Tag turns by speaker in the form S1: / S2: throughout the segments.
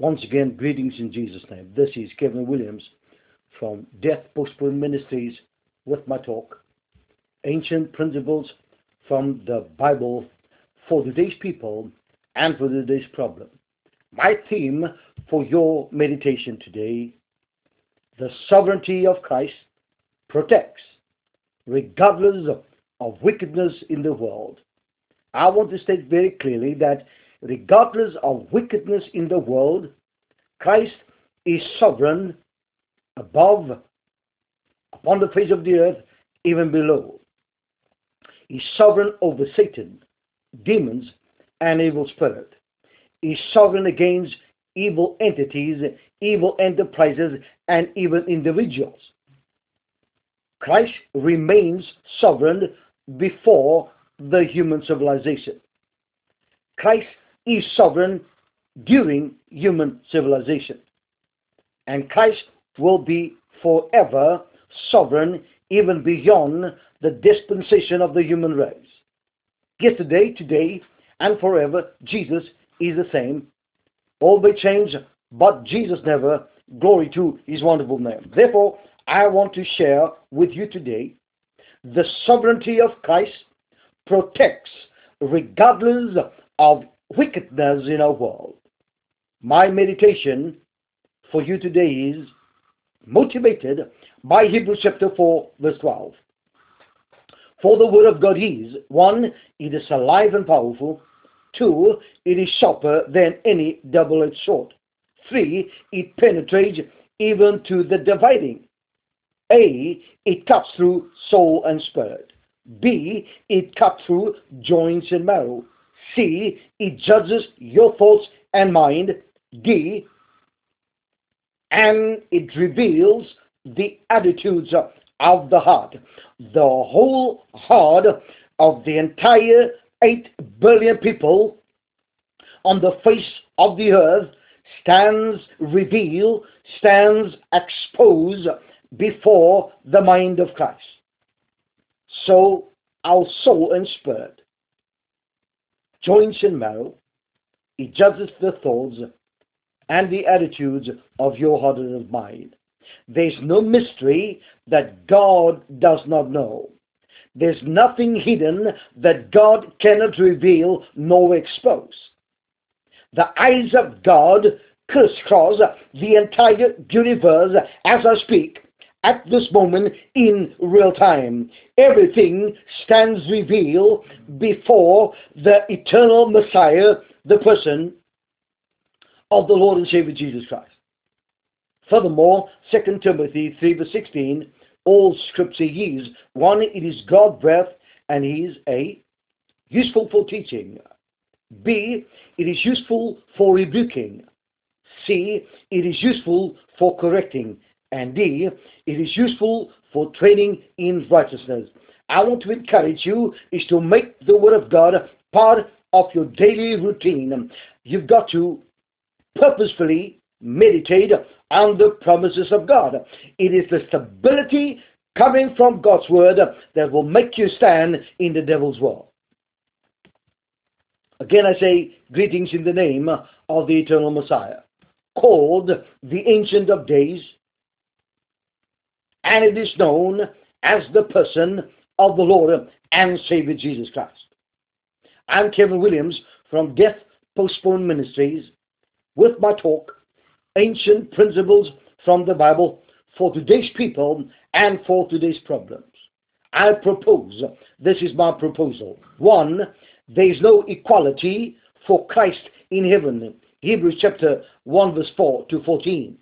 S1: Once again, greetings in Jesus' name. This is Kevin Williams from Death Postponed Ministries with my talk, Ancient Principles from the Bible for today's people and for today's problem. My theme for your meditation today the sovereignty of Christ protects, regardless of, of wickedness in the world. I want to state very clearly that regardless of wickedness in the world, Christ is sovereign above, upon the face of the earth, even below. He's sovereign over Satan, demons, and evil spirit. He's sovereign against evil entities, evil enterprises, and even individuals. Christ remains sovereign before the human civilization. Christ is sovereign during human civilization. And Christ will be forever sovereign even beyond the dispensation of the human race. Yesterday, today, and forever, Jesus is the same. All may change, but Jesus never. Glory to his wonderful name. Therefore, I want to share with you today the sovereignty of Christ protects regardless of wickedness in our world. My meditation for you today is motivated by Hebrews chapter 4, verse 12. For the word of God is, one, it is alive and powerful. Two, it is sharper than any double-edged sword. Three, it penetrates even to the dividing. A, it cuts through soul and spirit. B, it cuts through joints and marrow. C, it judges your thoughts and mind. D, and it reveals the attitudes of the heart. The whole heart of the entire 8 billion people on the face of the earth stands revealed, stands exposed before the mind of Christ. So our soul and spirit, joints and marrow, he judges the thoughts and the attitudes of your heart and mind. There's no mystery that God does not know. There's nothing hidden that God cannot reveal nor expose. The eyes of God crisscross the entire universe as I speak at this moment in real time. Everything stands revealed before the eternal Messiah, the person of the Lord and Savior Jesus Christ. Furthermore, 2 Timothy 3 verse 16, all scripture is, one, it is God breath and is A, useful for teaching. B, it is useful for rebuking. C, it is useful for correcting. And D, it is useful for training in righteousness. I want to encourage you is to make the Word of God part of your daily routine. You've got to purposefully meditate on the promises of God. It is the stability coming from God's Word that will make you stand in the devil's wall. Again, I say greetings in the name of the eternal Messiah, called the Ancient of Days, and it is known as the person of the Lord and Savior Jesus Christ. I'm Kevin Williams from Death Postponed Ministries with my talk, Ancient Principles from the Bible for today's people and for today's problems. I propose, this is my proposal. One, there is no equality for Christ in heaven. Hebrews chapter 1 verse 4 to 14.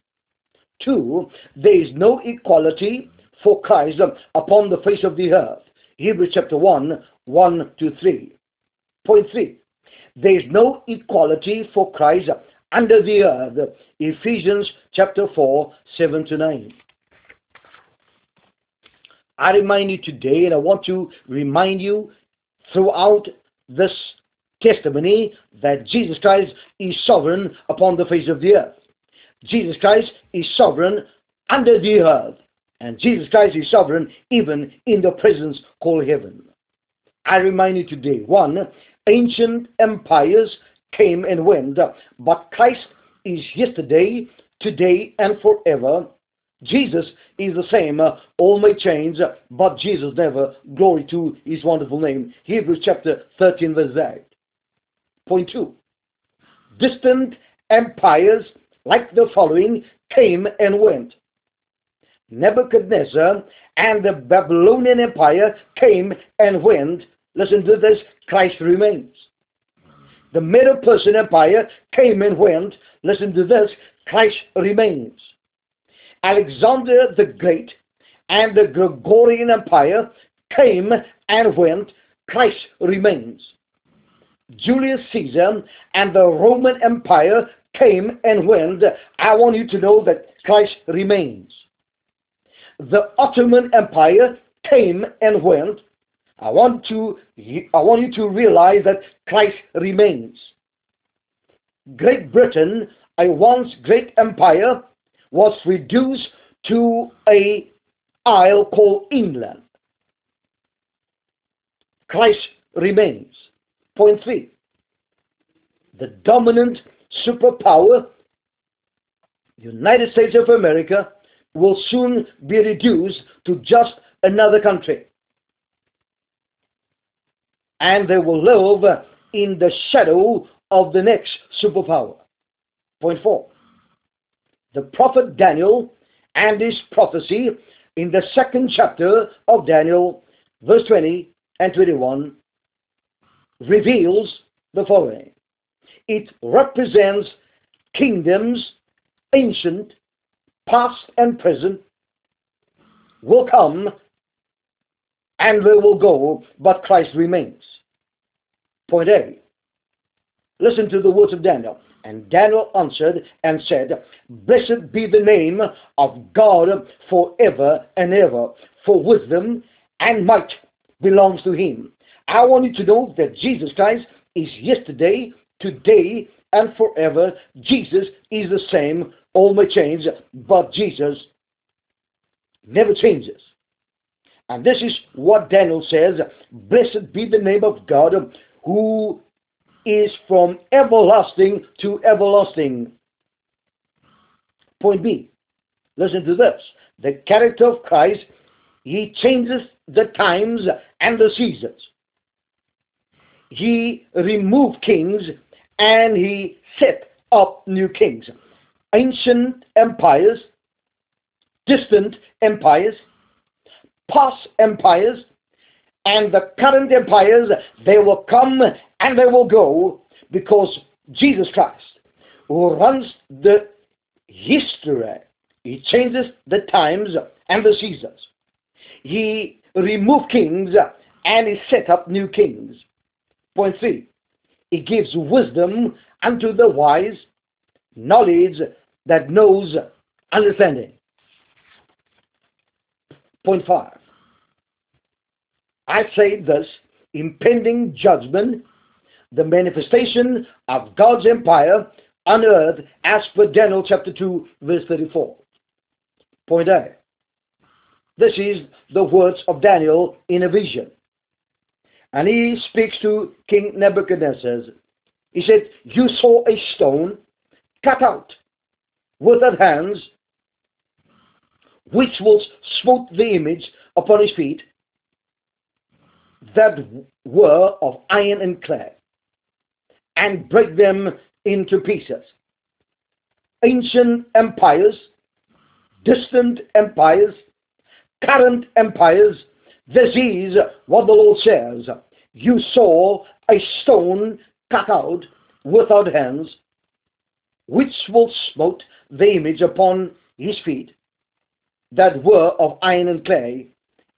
S1: Two, there is no equality for Christ upon the face of the earth. Hebrews chapter 1, 1 to 3. Point 3. There is no equality for Christ under the earth. Ephesians chapter 4, 7 to 9. I remind you today, and I want to remind you throughout this testimony that Jesus Christ is sovereign upon the face of the earth. Jesus Christ is sovereign under the earth. And Jesus Christ is sovereign even in the presence called heaven. I remind you today, one, ancient empires came and went, but Christ is yesterday, today, and forever. Jesus is the same. All may change, but Jesus never. Glory to his wonderful name. Hebrews chapter 13, verse 8. Point 2. Distant empires like the following came and went. Nebuchadnezzar and the Babylonian Empire came and went. Listen to this Christ remains. The Medo Persian Empire came and went. Listen to this Christ remains. Alexander the Great and the Gregorian Empire came and went. Christ remains. Julius Caesar and the Roman Empire came and went. I want you to know that Christ remains. The Ottoman Empire came and went. I want to I want you to realize that Christ remains. Great Britain, a once great empire, was reduced to a isle called England. Christ remains. Point three. The dominant superpower, United States of America, will soon be reduced to just another country. And they will live in the shadow of the next superpower. Point four. The prophet Daniel and his prophecy in the second chapter of Daniel, verse 20 and 21, reveals the following. It represents kingdoms, ancient, past and present, will come and they will go, but Christ remains. Point A. Listen to the words of Daniel. And Daniel answered and said, Blessed be the name of God forever and ever, for wisdom and might belongs to him. I want you to know that Jesus Christ is yesterday, today, and forever. Jesus is the same. All may change, but Jesus never changes. And this is what Daniel says Blessed be the name of God who is from everlasting to everlasting. Point B. Listen to this. The character of Christ, he changes the times and the seasons. He removed kings and he set up new kings. Ancient empires, distant empires, past empires, and the current empires, they will come and they will go because Jesus Christ, who runs the history, he changes the times and the seasons. He removed kings and he set up new kings. Point three, he gives wisdom unto the wise, knowledge that knows understanding. Point five, I say this impending judgment, the manifestation of God's empire on earth as per Daniel chapter 2, verse 34. Point A. This is the words of Daniel in a vision. And he speaks to King Nebuchadnezzar. He said, You saw a stone cut out without hands, which will smote the image upon his feet that were of iron and clay, and break them into pieces. Ancient empires, distant empires, current empires, this is what the Lord says. You saw a stone cut out without hands, which will smote the image upon his feet that were of iron and clay,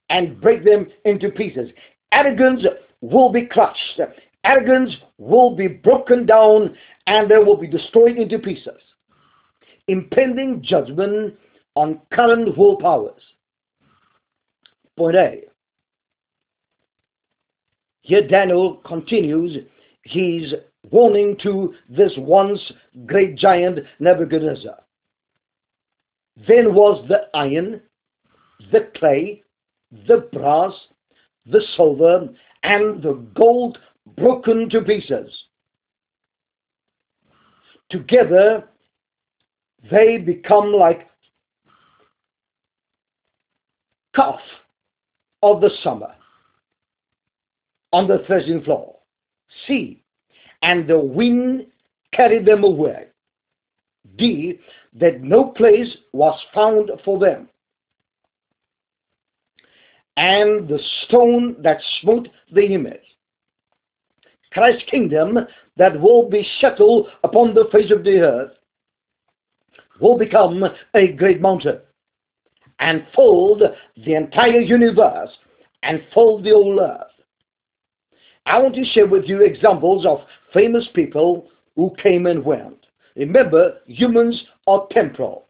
S1: and break them into pieces. Arrogance will be crushed. Arrogance will be broken down, and they will be destroyed into pieces. Impending judgment on current world powers. Point A. Here Daniel continues his warning to this once great giant Nebuchadnezzar. Then was the iron, the clay, the brass, the silver, and the gold broken to pieces. Together they become like calf of the summer on the threshing floor. C. And the wind carried them away. D. That no place was found for them. And the stone that smote the image. Christ's kingdom that will be settled upon the face of the earth will become a great mountain and fold the entire universe and fold the whole earth. I want to share with you examples of famous people who came and went. Remember, humans are temporal.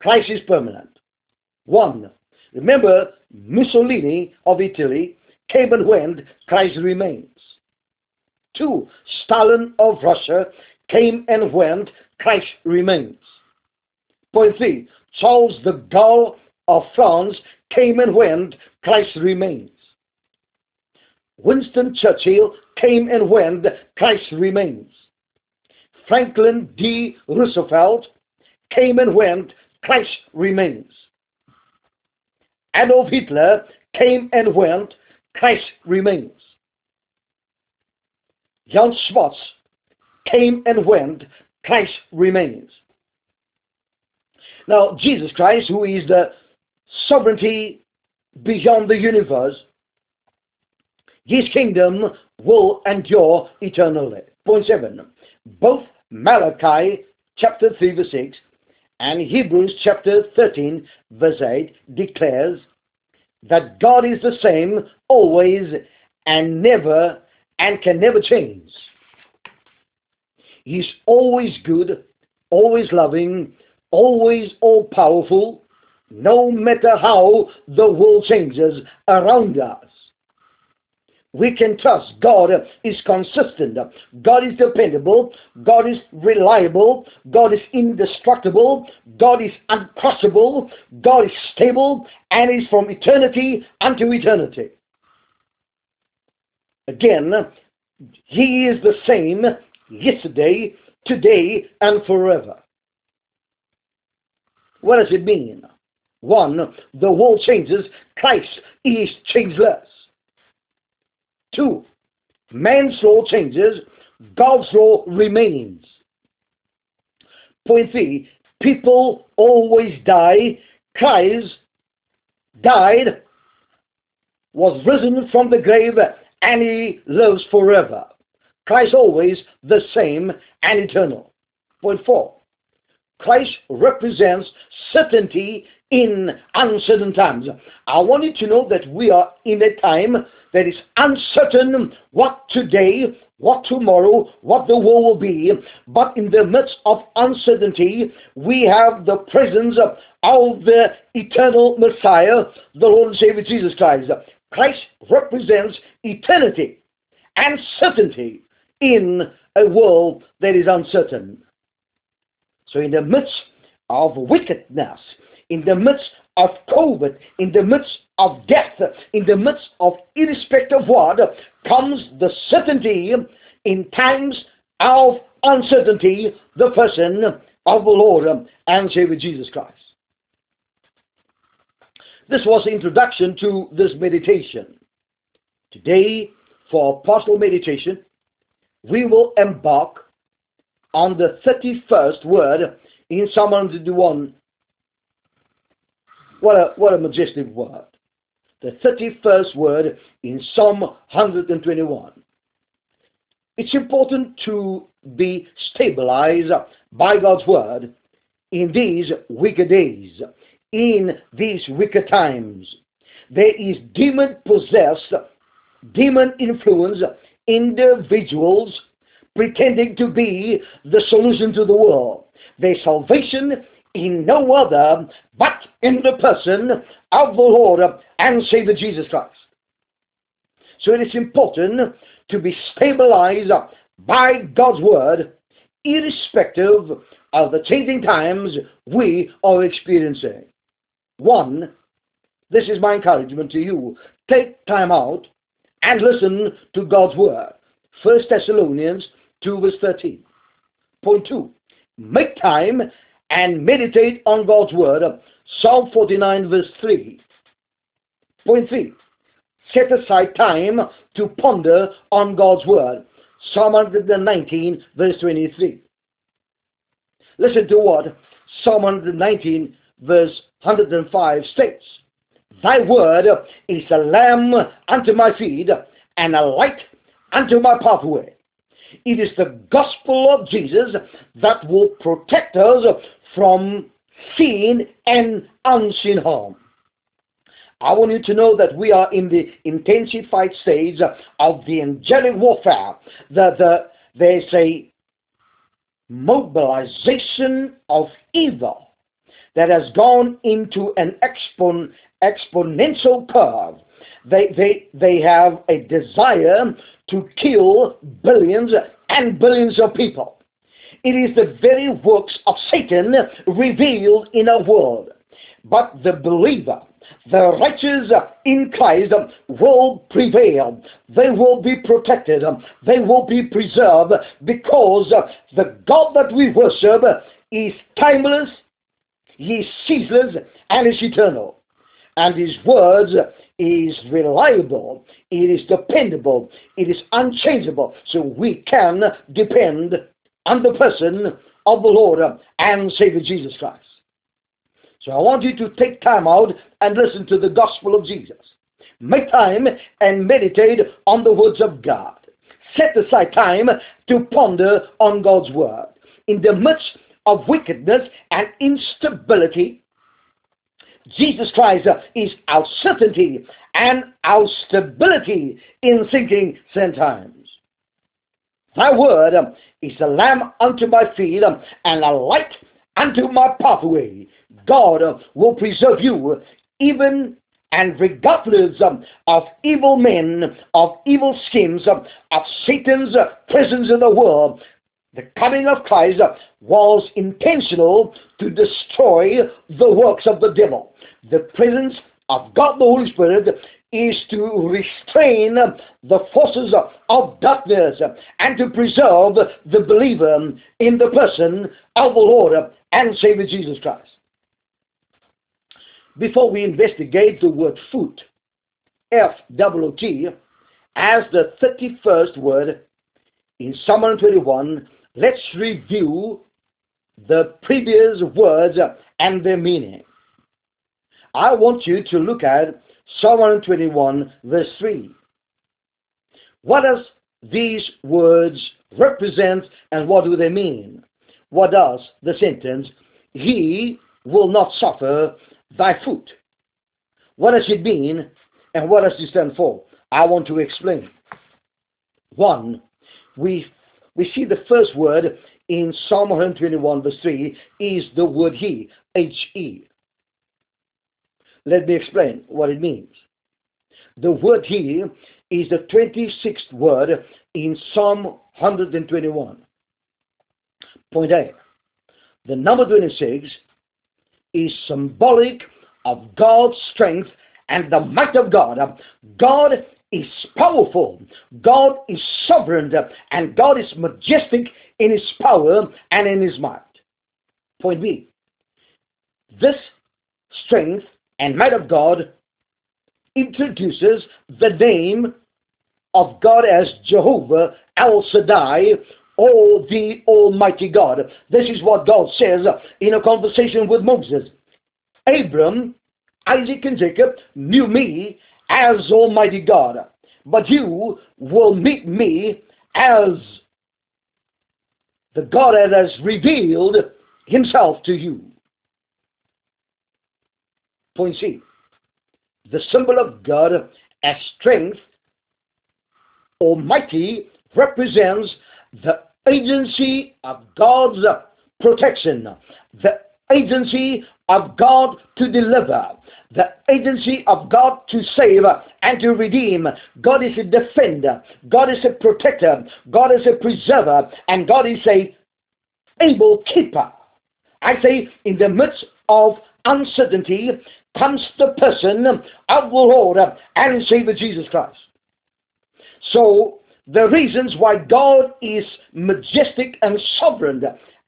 S1: Christ is permanent. One, remember Mussolini of Italy came and went, Christ remains. Two, Stalin of Russia came and went, Christ remains. Point three, Charles de Gaulle of France came and went, Christ remains. Winston Churchill came and went, Christ remains. Franklin D. Roosevelt came and went, Christ remains. Adolf Hitler came and went, Christ remains. Jan Smuts came and went, Christ remains. Now, Jesus Christ, who is the sovereignty beyond the universe, his kingdom will endure eternally. Point 7. Both Malachi chapter 3 verse 6 and Hebrews chapter 13 verse 8 declares that God is the same always and never and can never change. He's always good, always loving, always all powerful, no matter how the world changes around us. We can trust God is consistent. God is dependable. God is reliable. God is indestructible. God is uncrossable. God is stable and is from eternity unto eternity. Again, He is the same yesterday, today, and forever. What does it mean? One, the world changes, Christ is changeless. Two, man's law changes, God's law remains. Point three, people always die. Christ died, was risen from the grave, and he lives forever. Christ always the same and eternal. Point four, Christ represents certainty in uncertain times. I want you to know that we are in a time that is uncertain what today, what tomorrow, what the world will be. But in the midst of uncertainty, we have the presence of the eternal Messiah, the Lord and Savior Jesus Christ. Christ represents eternity and certainty in a world that is uncertain. So in the midst of wickedness, in the midst of COVID, in the midst of death, in the midst of irrespective what, comes the certainty in times of uncertainty, the person of the Lord and Savior Jesus Christ. This was the introduction to this meditation. Today, for apostle meditation, we will embark on the 31st word in Psalm 101 what a, what a majestic word. The 31st word in Psalm 121. It's important to be stabilized by God's word in these wicked days, in these wicked times. There is demon possessed, demon influenced individuals pretending to be the solution to the world. Their salvation in no other but in the person of the Lord and Savior Jesus Christ. So it is important to be stabilized by God's Word, irrespective of the changing times we are experiencing. One, this is my encouragement to you. Take time out and listen to God's Word. 1 Thessalonians 2 verse 13. Point 2. Make time and meditate on God's word. Psalm 49 verse 3. Point 3. Set aside time to ponder on God's word. Psalm 119 verse 23. Listen to what Psalm 119 verse 105 states. Thy word is a lamp unto my feet and a light unto my pathway. It is the gospel of Jesus that will protect us from seen and unseen harm. I want you to know that we are in the intensified stage of the angelic warfare. That the, there's a mobilization of evil that has gone into an expon, exponential curve. They, they, they have a desire to kill billions and billions of people. It is the very works of Satan revealed in our world. But the believer, the righteous in Christ will prevail. They will be protected. They will be preserved because the God that we worship is timeless, He is ceaseless, and is eternal. And His words is reliable, it is dependable, it is unchangeable, so we can depend on the person of the Lord and Savior Jesus Christ. So I want you to take time out and listen to the gospel of Jesus. Make time and meditate on the words of God. Set aside time to ponder on God's word. In the midst of wickedness and instability, Jesus Christ is our certainty and our stability in thinking sand times. Thy word um, is a lamp unto my feet um, and a light unto my pathway. God um, will preserve you even and regardless of evil men, of evil schemes, of Satan's presence in the world, the coming of Christ was intentional to destroy the works of the devil. The presence of God the Holy Spirit is to restrain the forces of darkness and to preserve the believer in the person of the Lord and Savior Jesus Christ. Before we investigate the word foot, F-W-T, as the 31st word in Psalm 121, let's review the previous words and their meaning. I want you to look at Psalm 121, verse 3. What does these words represent and what do they mean? What does the sentence, He will not suffer thy foot? What does it mean and what does it stand for? I want to explain. One, we, we see the first word in Psalm 121, verse 3 is the word He, H-E. Let me explain what it means. The word He is the 26th word in Psalm 121. Point A. The number 26 is symbolic of God's strength and the might of God. God is powerful. God is sovereign. And God is majestic in his power and in his might. Point B. This strength and might of God introduces the name of God as Jehovah El Shaddai, or the Almighty God. This is what God says in a conversation with Moses. Abram, Isaac, and Jacob knew me as Almighty God, but you will meet me as the God that has revealed himself to you. Point C. The symbol of God as strength, Almighty, represents the agency of God's protection, the agency of God to deliver, the agency of God to save and to redeem. God is a defender, God is a protector, God is a preserver, and God is a able keeper. I say, in the midst of uncertainty, comes the person of the Lord and Savior Jesus Christ. So, the reasons why God is majestic and sovereign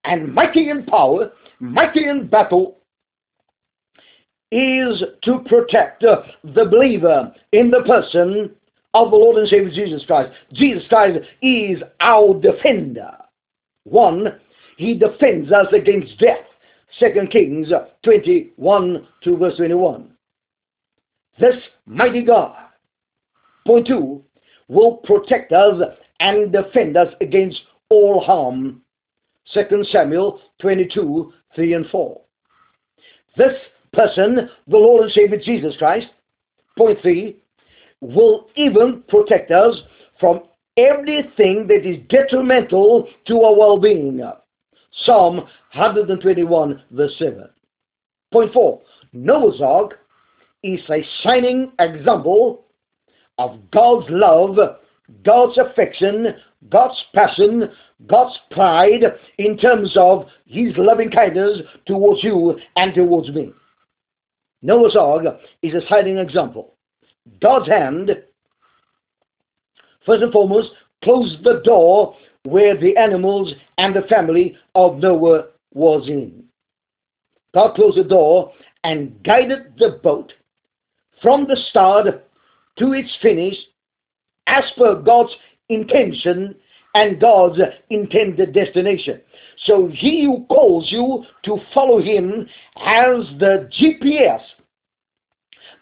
S1: and mighty in power mighty in battle is to protect uh, the believer in the person of the Lord and Savior Jesus Christ. Jesus Christ is our defender. One, he defends us against death. Second Kings 21 to verse 21. This mighty God, point two, will protect us and defend us against all harm. Second Samuel 22, 3 and 4. This person, the Lord and Savior Jesus Christ, point three, will even protect us from everything that is detrimental to our well-being. Psalm 121 verse 7. Point 4. Noah's Ark is a shining example of God's love, God's affection, God's passion, God's pride in terms of His loving kindness towards you and towards me. Noah's Ark is a shining example. God's hand, first and foremost, closed the door where the animals and the family of Noah was in. God closed the door and guided the boat from the start to its finish as per God's intention and God's intended destination. So he who calls you to follow him has the GPS,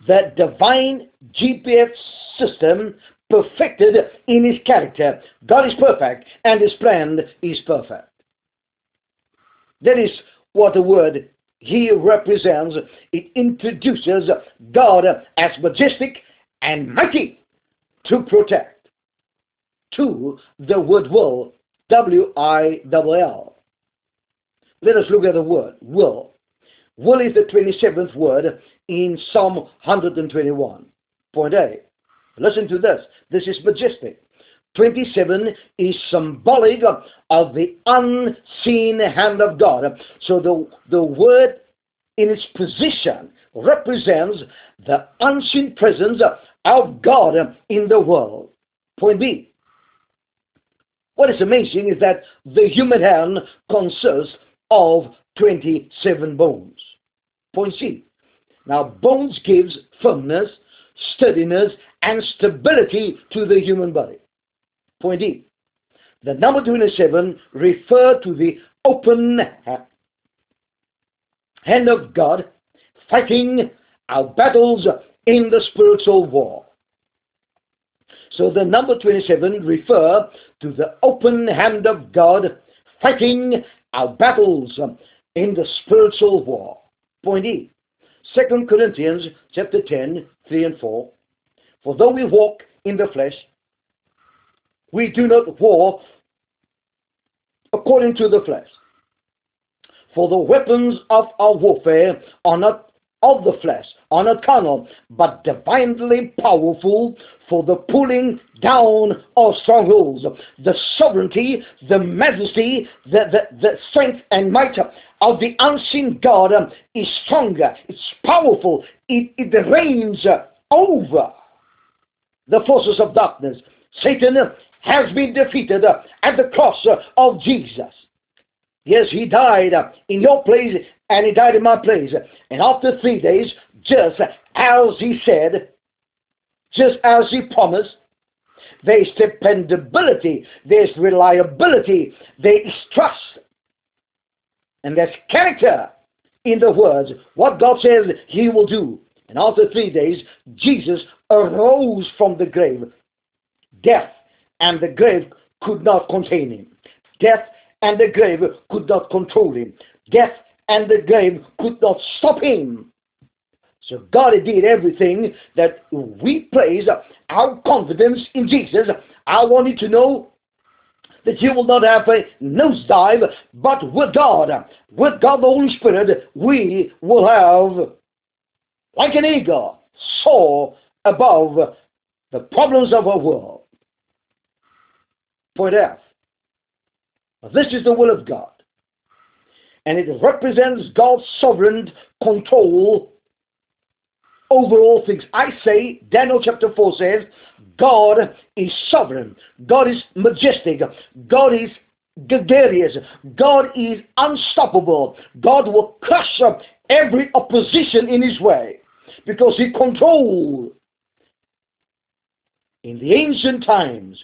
S1: the divine GPS system perfected in his character. God is perfect and his plan is perfect. That is what the word here represents. It introduces God as majestic and mighty to protect. To the word will, W-I-L-L. Let us look at the word, will. Will is the 27th word in Psalm 121. Point A. Listen to this. This is majestic. 27 is symbolic of the unseen hand of God. So the, the word in its position represents the unseen presence of God in the world. Point B. What is amazing is that the human hand consists of 27 bones. Point C. Now, bones gives firmness, steadiness, and stability to the human body. Point D. The number 27 refer to the open hand of God fighting our battles in the spiritual war. So the number 27 refer to the open hand of God fighting our battles in the spiritual war. Point E. 2 Corinthians chapter 10, 3 and 4. For though we walk in the flesh, we do not war according to the flesh. For the weapons of our warfare are not of the flesh, are not carnal, but divinely powerful for the pulling down of strongholds. The sovereignty, the majesty, the, the, the strength and might of the unseen God is stronger, it's powerful, it, it reigns over the forces of darkness. Satan has been defeated at the cross of Jesus. Yes, he died uh, in your place and he died in my place. And after three days, just as he said, just as he promised, there's dependability, there's reliability, there's trust, and there's character in the words. What God says he will do. And after three days, Jesus arose from the grave. Death and the grave could not contain him. Death and the grave could not control him. Death and the grave could not stop him. So God did everything that we place our confidence in Jesus. I want you to know that you will not have a nosedive, but with God, with God the Holy Spirit, we will have, like an eagle, soar above the problems of our world. Point F. This is the will of God. And it represents God's sovereign control over all things. I say, Daniel chapter 4 says, God is sovereign. God is majestic. God is gregarious. God is unstoppable. God will crush up every opposition in his way because he controls. In the ancient times,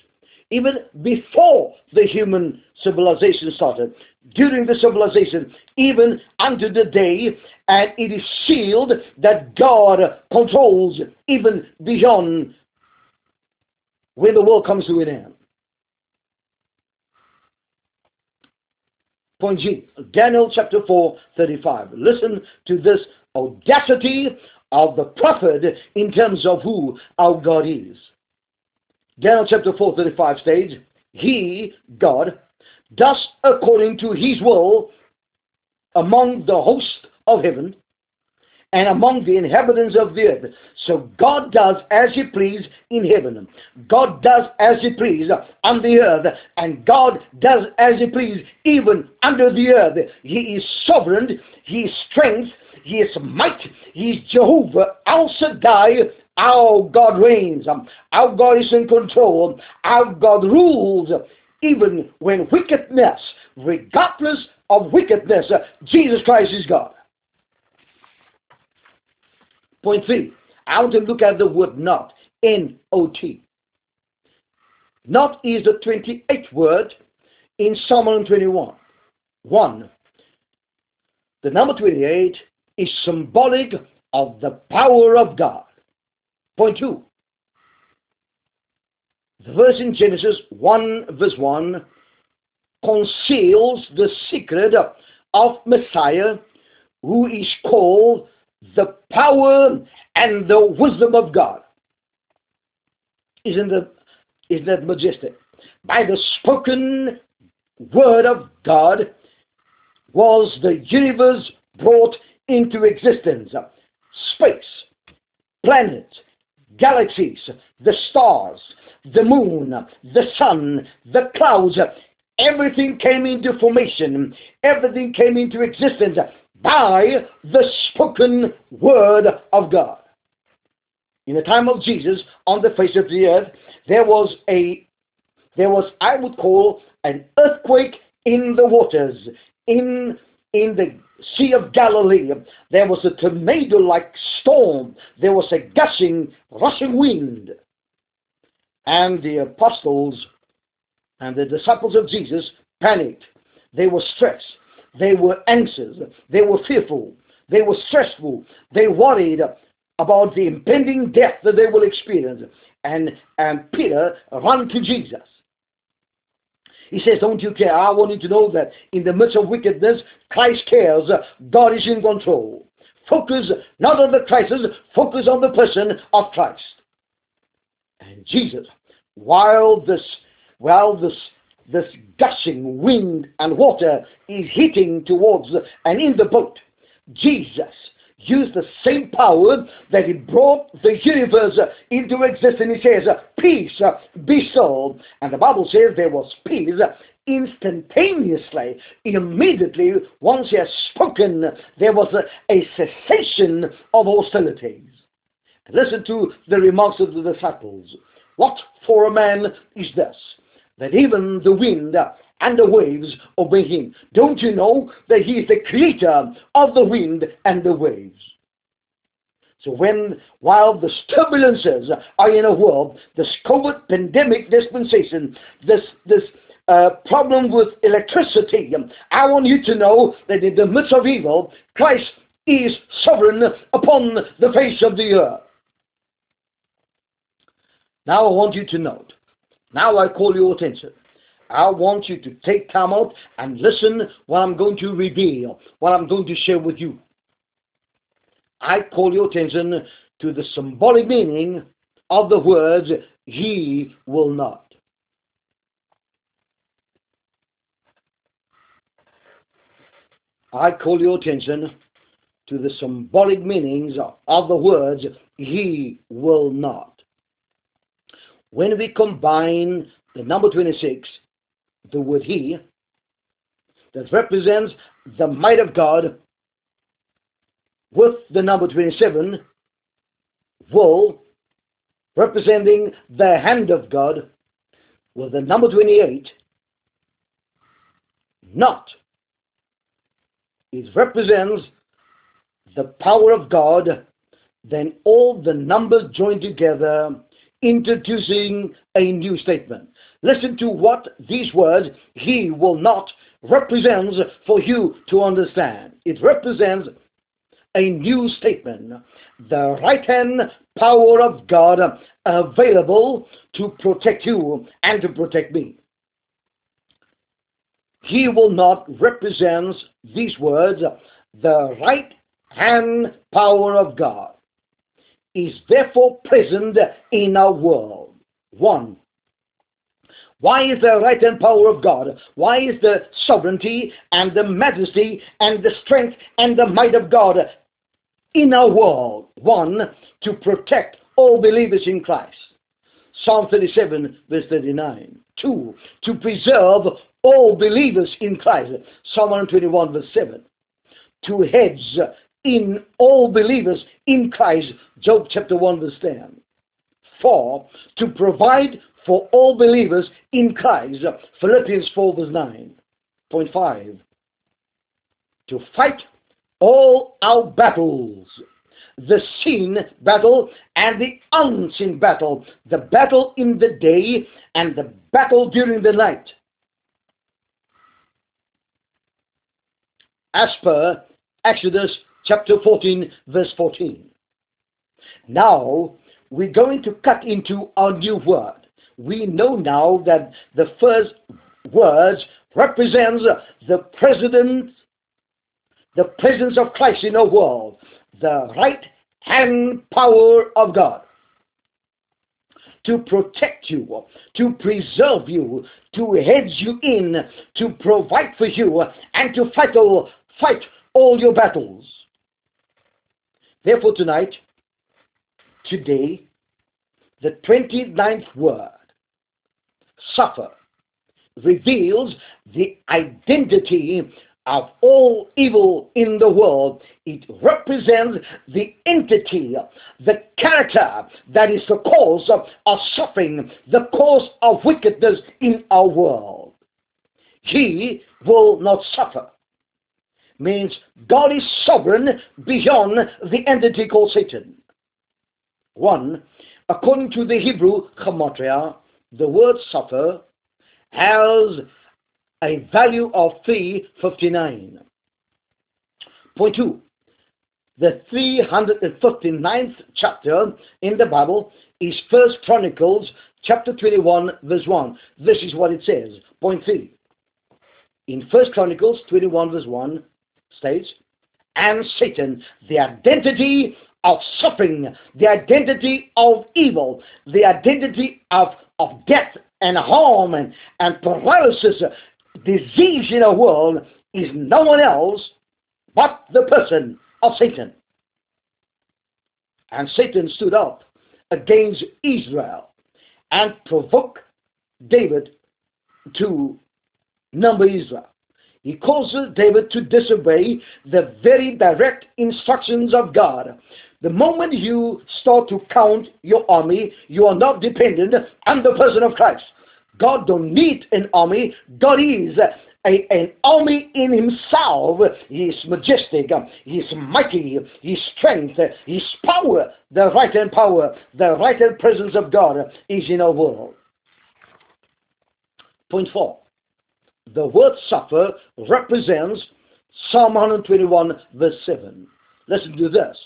S1: even before the human civilization started, during the civilization, even unto the day, and it is sealed that God controls even beyond when the world comes to an end. Point G, Daniel chapter 4, 35. Listen to this audacity of the prophet in terms of who our God is. Daniel chapter 4, 35 states, He, God, does according to His will among the host of heaven and among the inhabitants of the earth. So God does as He please in heaven. God does as He please on the earth. And God does as He please even under the earth. He is sovereign. He is strength. He is might. He is Jehovah. El Shaddai. Our God reigns. Um, Our God is in control. Um, Our God rules. Even when wickedness, regardless of wickedness, uh, Jesus Christ is God. Point three, I want to look at the word not, N-O-T. Not is the 28th word in Psalm 121. One, the number 28 is symbolic of the power of God. Point two, the verse in Genesis 1 verse 1 conceals the secret of Messiah who is called the power and the wisdom of God. Isn't that, isn't that majestic? By the spoken word of God was the universe brought into existence. Space, planets, galaxies, the stars, the moon, the sun, the clouds, everything came into formation, everything came into existence by the spoken word of God. In the time of Jesus, on the face of the earth, there was a, there was, I would call, an earthquake in the waters, in, in the Sea of Galilee. There was a tornado-like storm. There was a gushing, rushing wind. And the apostles and the disciples of Jesus panicked. They were stressed. They were anxious. They were fearful. They were stressful. They worried about the impending death that they will experience. And, and Peter ran to Jesus. He says, Don't you care? I want you to know that in the midst of wickedness, Christ cares. God is in control. Focus not on the crisis, focus on the person of Christ. And Jesus, while this, while this this gushing wind and water is hitting towards and in the boat. Jesus used the same power that he brought the universe into existence. He says, Peace be so. And the Bible says there was peace instantaneously, immediately, once he has spoken, there was a, a cessation of hostilities. Listen to the remarks of the disciples. What for a man is this? that even the wind and the waves obey him. Don't you know that he is the creator of the wind and the waves? So when, while the turbulences are in a world, this COVID pandemic dispensation, this, this uh, problem with electricity, I want you to know that in the midst of evil, Christ is sovereign upon the face of the earth. Now I want you to note now I call your attention. I want you to take time out and listen what I'm going to reveal, what I'm going to share with you. I call your attention to the symbolic meaning of the words, He will not. I call your attention to the symbolic meanings of the words, He will not when we combine the number 26, the word He, that represents the might of God, with the number 27, wool, representing the hand of God, with the number 28, not, it represents the power of God, then all the numbers joined together, introducing a new statement. Listen to what these words, He will not, represents for you to understand. It represents a new statement. The right hand power of God available to protect you and to protect me. He will not represent these words, the right hand power of God is therefore present in our world. One, why is the right and power of God? Why is the sovereignty and the majesty and the strength and the might of God in our world? One, to protect all believers in Christ. Psalm 37, verse 39. Two, to preserve all believers in Christ. Psalm 121, verse 7. To hedge in all believers in Christ. Job chapter 1, verse 10. Four, to provide for all believers in Christ. Philippians 4, verse 9. Point 5. To fight all our battles the seen battle and the unseen battle, the battle in the day and the battle during the night. As per Exodus chapter 14, verse 14. Now, we're going to cut into our new word. We know now that the first words represents the president, the presence of Christ in our world the right hand power of God to protect you, to preserve you, to hedge you in, to provide for you, and to fight all, fight all your battles. Therefore, tonight, today, the 29th word, suffer, reveals the identity of all evil in the world. It represents the entity, the character that is the cause of suffering, the cause of wickedness in our world. He will not suffer. Means God is sovereign beyond the entity called Satan. One, according to the Hebrew Gematria, the word suffer has a value of 359. Point 2. The 359th chapter in the Bible is First Chronicles chapter 21 verse 1. This is what it says. Point 3. In First Chronicles 21 verse 1 states, and Satan, the identity of suffering, the identity of evil, the identity of, of death and harm and, and paralysis disease in our world is no one else but the person of Satan. And Satan stood up against Israel and provoked David to number Israel. He causes David to disobey the very direct instructions of God. The moment you start to count your army, you are not dependent on the person of Christ. God don't need an army. God is a, an army in himself. He is majestic. He is mighty. His strength. His power. The right hand power. The right hand presence of God is in our world. Point four. The word suffer represents Psalm 121 verse 7. Listen to this.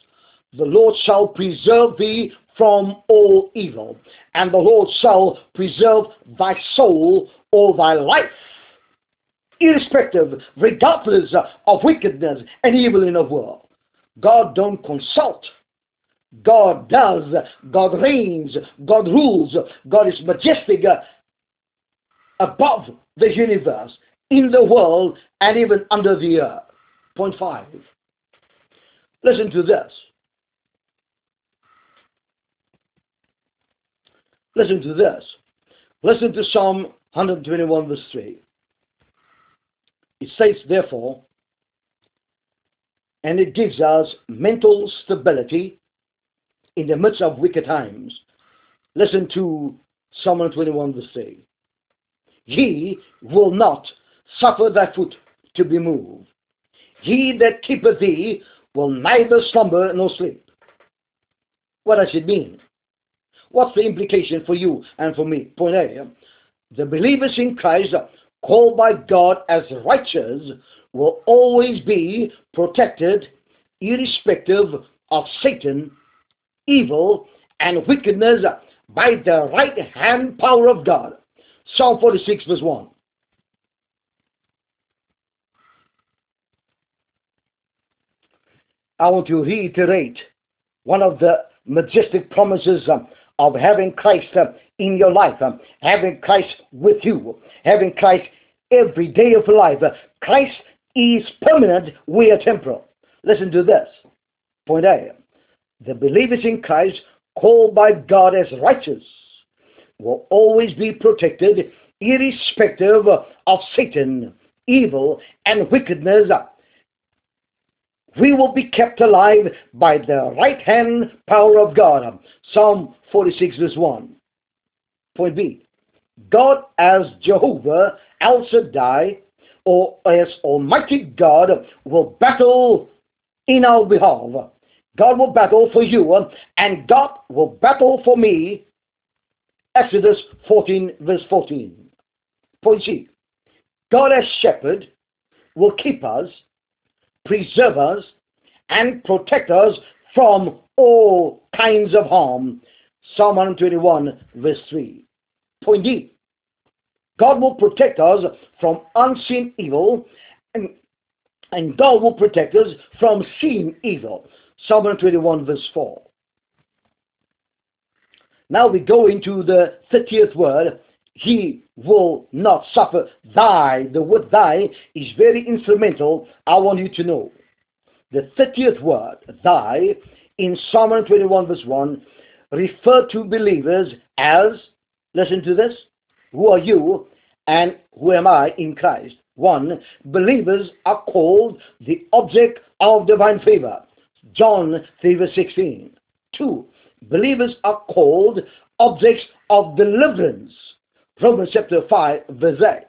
S1: The Lord shall preserve thee from all evil, and the Lord shall preserve thy soul or thy life, irrespective, regardless of wickedness and evil in the world. God don't consult. God does. God reigns. God rules. God is majestic above the universe, in the world, and even under the earth. Point five. Listen to this. Listen to this. Listen to Psalm 121, verse 3. It says, therefore, and it gives us mental stability in the midst of wicked times. Listen to Psalm 121, verse 3. He will not suffer thy foot to be moved. He that keepeth thee will neither slumber nor sleep. What does it mean? What's the implication for you and for me? Point A. The believers in Christ, called by God as righteous, will always be protected irrespective of Satan, evil, and wickedness by the right hand power of God. Psalm 46, verse 1. I want to reiterate one of the majestic promises um, of having Christ um, in your life, um, having Christ with you, having Christ every day of your life. Christ is permanent, we are temporal. Listen to this. Point A. The believers in Christ, called by God as righteous, will always be protected irrespective of Satan, evil, and wickedness we will be kept alive by the right hand power of God. Psalm 46, verse 1. Point B. God as Jehovah El Shaddai, or as Almighty God, will battle in our behalf. God will battle for you, and God will battle for me. Exodus 14, verse 14. Point C. God as shepherd will keep us preserve us, and protect us from all kinds of harm. Psalm 121, verse 3. Point D. God will protect us from unseen evil, and, and God will protect us from seen evil. Psalm 121, verse 4. Now we go into the 30th word, he will not suffer. Thy, the word thy is very instrumental. I want you to know. The 30th word, thy, in Psalm 21 verse 1, refer to believers as, listen to this, who are you and who am I in Christ? One, believers are called the object of divine favor. John 3 verse 16. Two, believers are called objects of deliverance. Romans chapter 5, verse 8.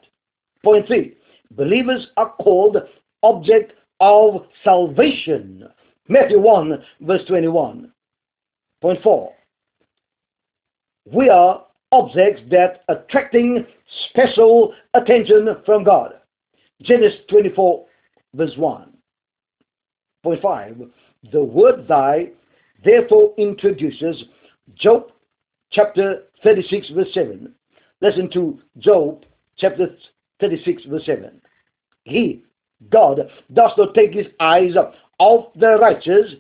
S1: Point 3. Believers are called object of salvation. Matthew 1, verse 21. Point 4. We are objects that attracting special attention from God. Genesis 24, verse 1. Point 5. The word thy therefore introduces Job chapter 36, verse 7 Listen to Job chapter 36, verse 7. He, God, does not take his eyes off the righteous,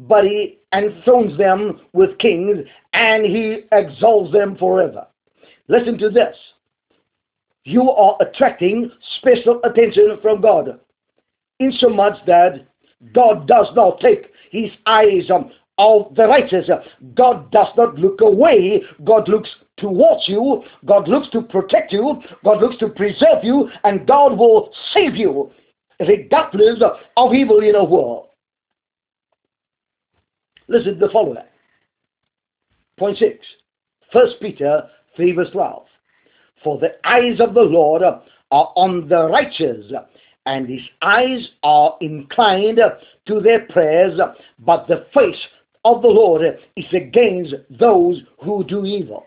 S1: but he enthrones them with kings and he exalts them forever. Listen to this. You are attracting special attention from God, insomuch that God does not take his eyes of the righteous. God does not look away. God looks towards you. God looks to protect you. God looks to preserve you. And God will save you regardless of evil in a world. Listen to the following. Point 6. 1 Peter 3 verse 12. For the eyes of the Lord are on the righteous, and his eyes are inclined to their prayers, but the face of the Lord is against those who do evil.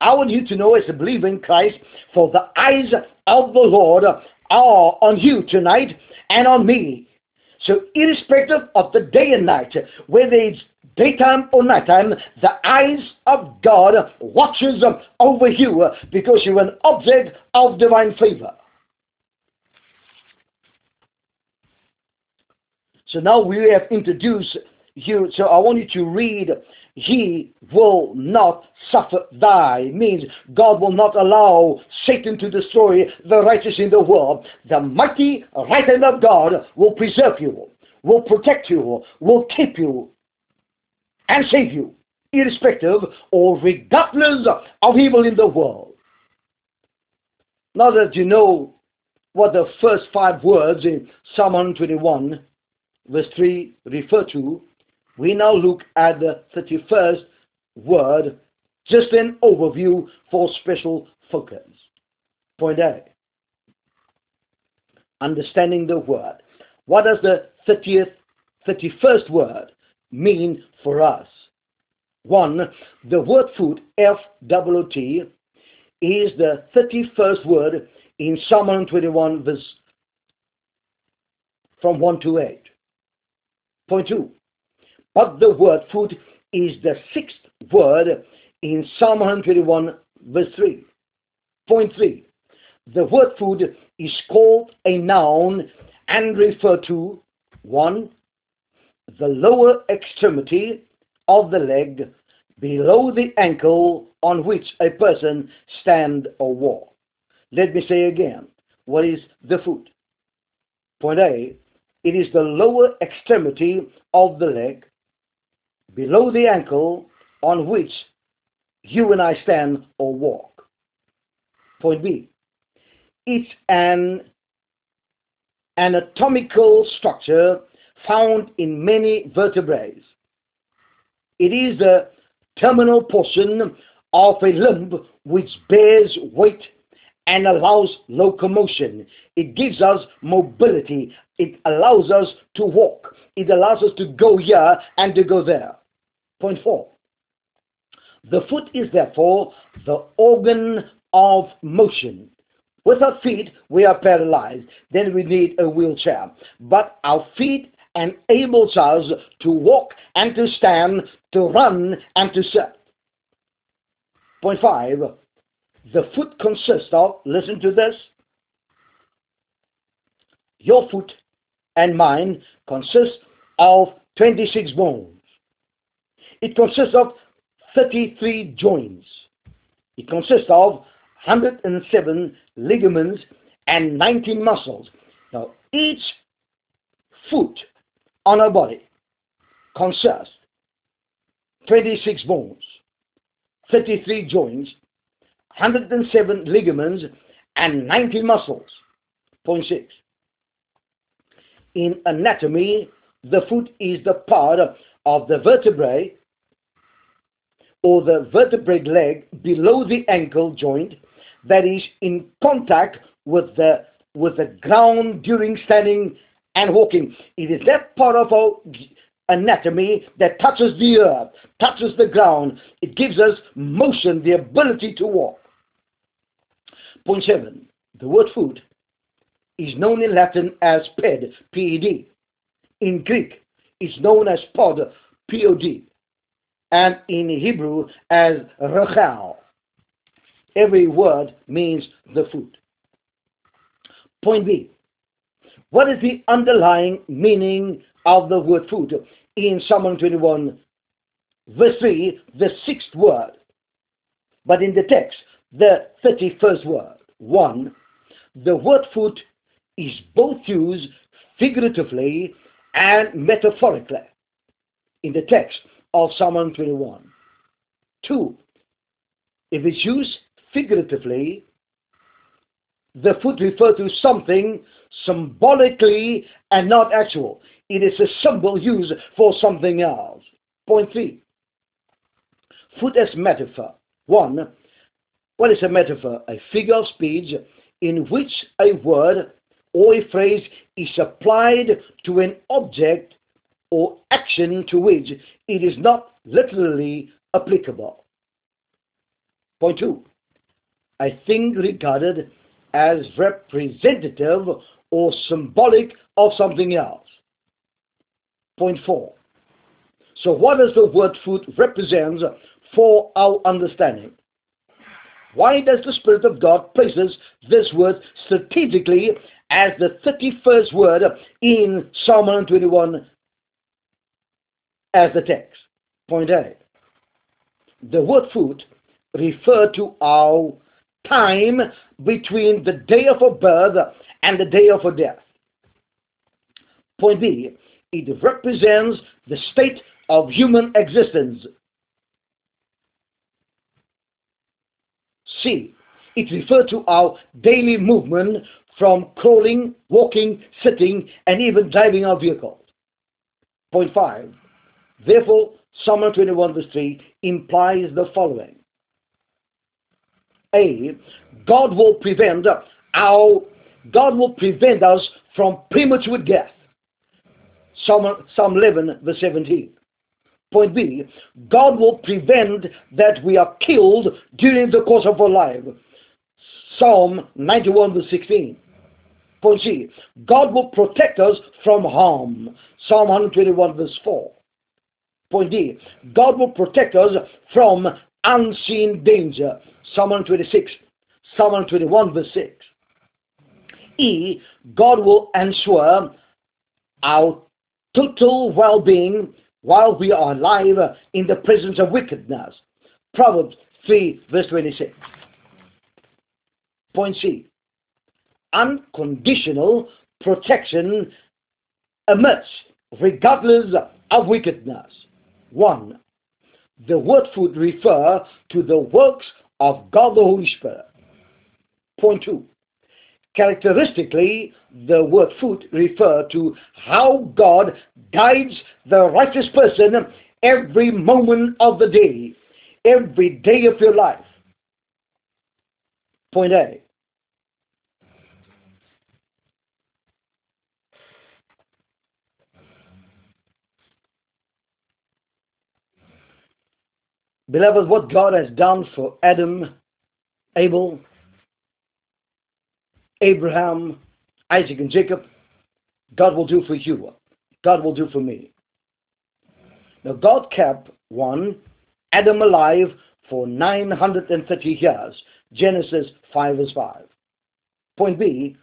S1: I want you to know as a believer in Christ, for the eyes of the Lord are on you tonight and on me. So irrespective of the day and night, whether it's daytime or nighttime, the eyes of God watches over you because you're an object of divine favor. So now we have introduced you. So I want you to read, He will not suffer thy. Means God will not allow Satan to destroy the righteous in the world. The mighty right hand of God will preserve you, will protect you, will keep you, and save you, irrespective or regardless of evil in the world. Now that you know what the first five words in Psalm 121, verse 3 refer to, we now look at the 31st word, just an overview for special focus. Point A. understanding the word. What does the 30th, 31st word mean for us? One, the word food, F-W-T, is the 31st word in Psalm 121, verse from 1 to 8. Point 2. But the word food is the sixth word in Psalm 121, verse 3. Point 3. The word food is called a noun and refer to 1. The lower extremity of the leg below the ankle on which a person stand or walk. Let me say again, what is the foot? Point A, it is the lower extremity of the leg below the ankle on which you and I stand or walk. Point B, it's an anatomical structure found in many vertebrates. It is the terminal portion of a limb which bears weight and allows locomotion. It gives us mobility. It allows us to walk. It allows us to go here and to go there. Point four. The foot is therefore the organ of motion. With our feet, we are paralyzed. Then we need a wheelchair. But our feet enables us to walk and to stand, to run and to sit. Point five, the foot consists of, listen to this, your foot and mine consists of 26 bones. It consists of 33 joints. It consists of 107 ligaments and 19 muscles. Now, each foot on our body consists 26 bones, 33 joints, 107 ligaments, and 90 muscles. Point 6. In anatomy, the foot is the part of the vertebrae or the vertebrate leg below the ankle joint that is in contact with the with the ground during standing and walking. It is that part of our anatomy that touches the earth, touches the ground. It gives us motion, the ability to walk. Point seven, the word food is known in Latin as ped, P-E-D. In Greek, it's known as pod, P-O-D. And in Hebrew as rachal. Every word means the food. Point B. What is the underlying meaning of the word food? In Psalm 21, verse 3, the sixth word. But in the text, the 31st word. 1. The word food is both used figuratively and metaphorically in the text of Psalm 121. 2. If it's used figuratively, the foot refers to something symbolically and not actual. It is a symbol used for something else. Point 3. Foot as metaphor. 1. What is a metaphor? A figure of speech in which a word or a phrase is applied to an object or action to which it is not literally applicable. Point 2 a thing regarded as representative or symbolic of something else. Point 4. So what does the word food represent for our understanding? Why does the Spirit of God places this word strategically as the 31st word in Psalm 121 as the text? Point A. The word food refer to our time between the day of her birth and the day of her death. Point B, it represents the state of human existence. C, it refers to our daily movement from crawling, walking, sitting, and even driving our vehicles. Point 5. Therefore, Psalm 21 verse 3 implies the following. A, God will prevent our God will prevent us from premature death. Psalm, Psalm 11, verse 17. Point B, God will prevent that we are killed during the course of our life. Psalm 91, verse 16. Point C, God will protect us from harm. Psalm 121, verse 4. Point D, God will protect us from unseen danger. Psalm 126, Psalm 121, verse 6. E, God will ensure our total well-being while we are alive in the presence of wickedness. Proverbs 3 verse 26. Point C. Unconditional protection amidst, regardless of wickedness. 1. The word food refer to the works of God the Holy Spirit. Point 2. Characteristically, the word food refer to how God guides the righteous person every moment of the day, every day of your life. Point A. Beloved, what God has done for Adam, Abel, Abraham, Isaac, and Jacob, God will do for you. God will do for me. Now, God kept one, Adam alive for 930 years. Genesis 5 verse 5. Point B,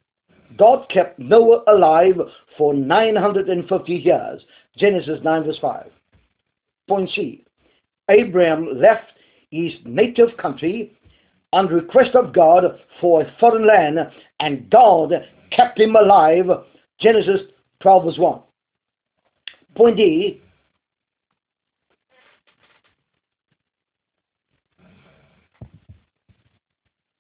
S1: God kept Noah alive for 950 years. Genesis 9 verse 5. Point C, Abraham left his native country on request of God for a foreign land, and God kept him alive. Genesis 12 verse 1. Point D,